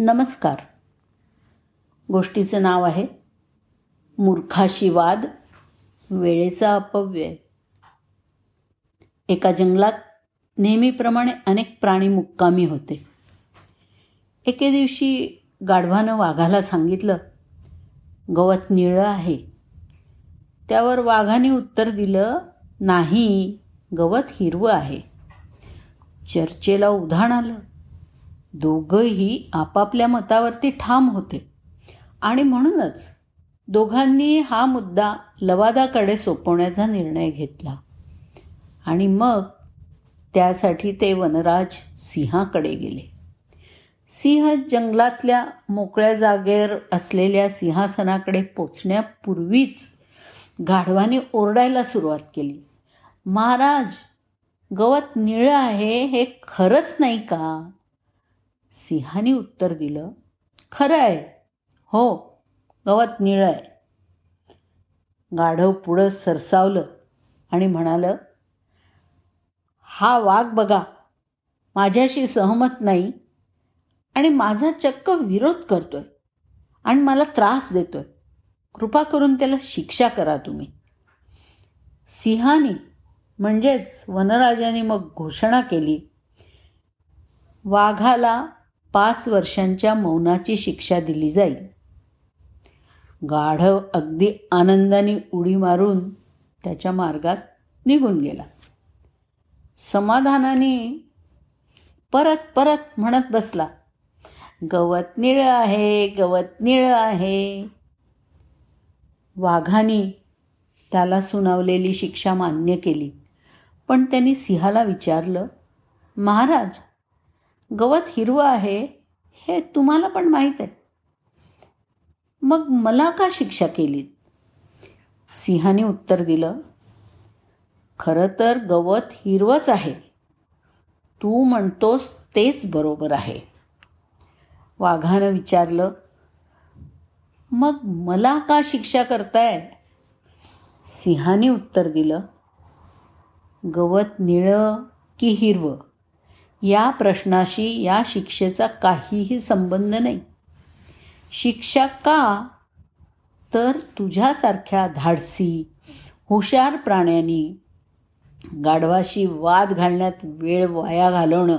नमस्कार. गोष्टीचं नाव आहे मूर्खाशी वाद वेळेचा अपव्यय. एका जंगलात नेहमीप्रमाणे अनेक प्राणी मुक्कामी होते. एके दिवशी गाढवानं वाघाला सांगितलं गवत निळं आहे. त्यावर वाघाने उत्तर दिलं नाही गवत हिरवं आहे. चर्चेला उधाण आलं. दोघंही आपापल्या मतावरती ठाम होते. आणि म्हणूनच दोघांनी हा मुद्दा लवादाकडे सोपवण्याचा निर्णय घेतला. आणि मग त्यासाठी ते वनराज सिंहाकडे गेले. सिंह जंगलातल्या मोकळ्या जागेवर असलेल्या सिंहासनाकडे पोचण्यापूर्वीच गाढवाने ओरडायला सुरुवात केली. महाराज गवत निळं आहे हे खरंच नाही का? सिंहाने उत्तर दिलं खरं आहे हो गवत निळं आहे गाढव पुढं सरसावलं आणि म्हणालं हा वाघ बघा माझ्याशी सहमत नाही आणि माझा चक्क विरोध करतोय आणि मला त्रास देतोय. कृपा करून त्याला शिक्षा करा तुम्ही. सिंहाने म्हणजेच वनराजाने मग घोषणा केली वाघाला पाच वर्षांच्या मौनाची शिक्षा दिली जाईल गाढव अगदी आनंदाने उडी मारून त्याच्या मार्गात निघून गेला. समाधानाने परत परत म्हणत बसला गवत निळं आहे गवत निळं आहे. वाघाने त्याला सुनावलेली शिक्षा मान्य केली पण त्यांनी सिंहाला विचारलं महाराज गवत हिरवं आहे हे तुम्हाला पण माहीत आहे. मग मला का शिक्षा केलीत? सिंहाने उत्तर दिलं खरं तर गवत हिरवंच आहे. तू म्हणतोस तेच बरोबर आहे. वाघानं विचारलं मग मला का शिक्षा करताय? सिंहाने उत्तर दिलं गवत निळं की हिरवं? या प्रश्नाशी या शिक्षेचा काहीही संबंध नाही. शिक्षा का? तर तुझ्यासारख्या धाडसी हुशार प्राण्यांनी गाढवाशी वाद घालण्यात वेळ वाया घालवणं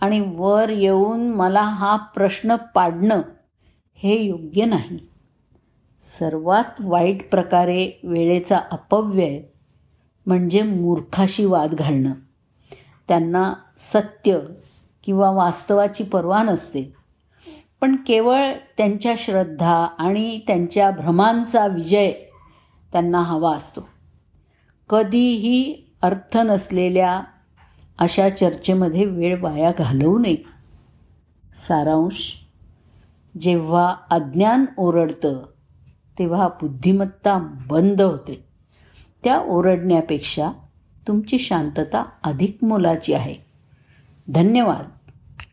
आणि वर येऊन मला हा प्रश्न पाडणं हे योग्य नाही. सर्वात वाईट प्रकारे वेळेचा अपव्यय म्हणजे मूर्खाशी वाद घालणं. त्यांना सत्य किंवा वास्तवाची पर्वा नसते. पण केवळ त्यांच्या श्रद्धा आणि त्यांच्या भ्रमांचा विजय त्यांना हवा असतो. कधीही अर्थ नसलेल्या अशा चर्चेमध्ये वेळ वाया घालवू नये. सारांश जेव्हा अज्ञान ओरडतं तेव्हा बुद्धिमत्ता बंद होते. त्या ओरडण्यापेक्षा तुमची शांतता अधिक मोलाची आहे. धन्यवाद.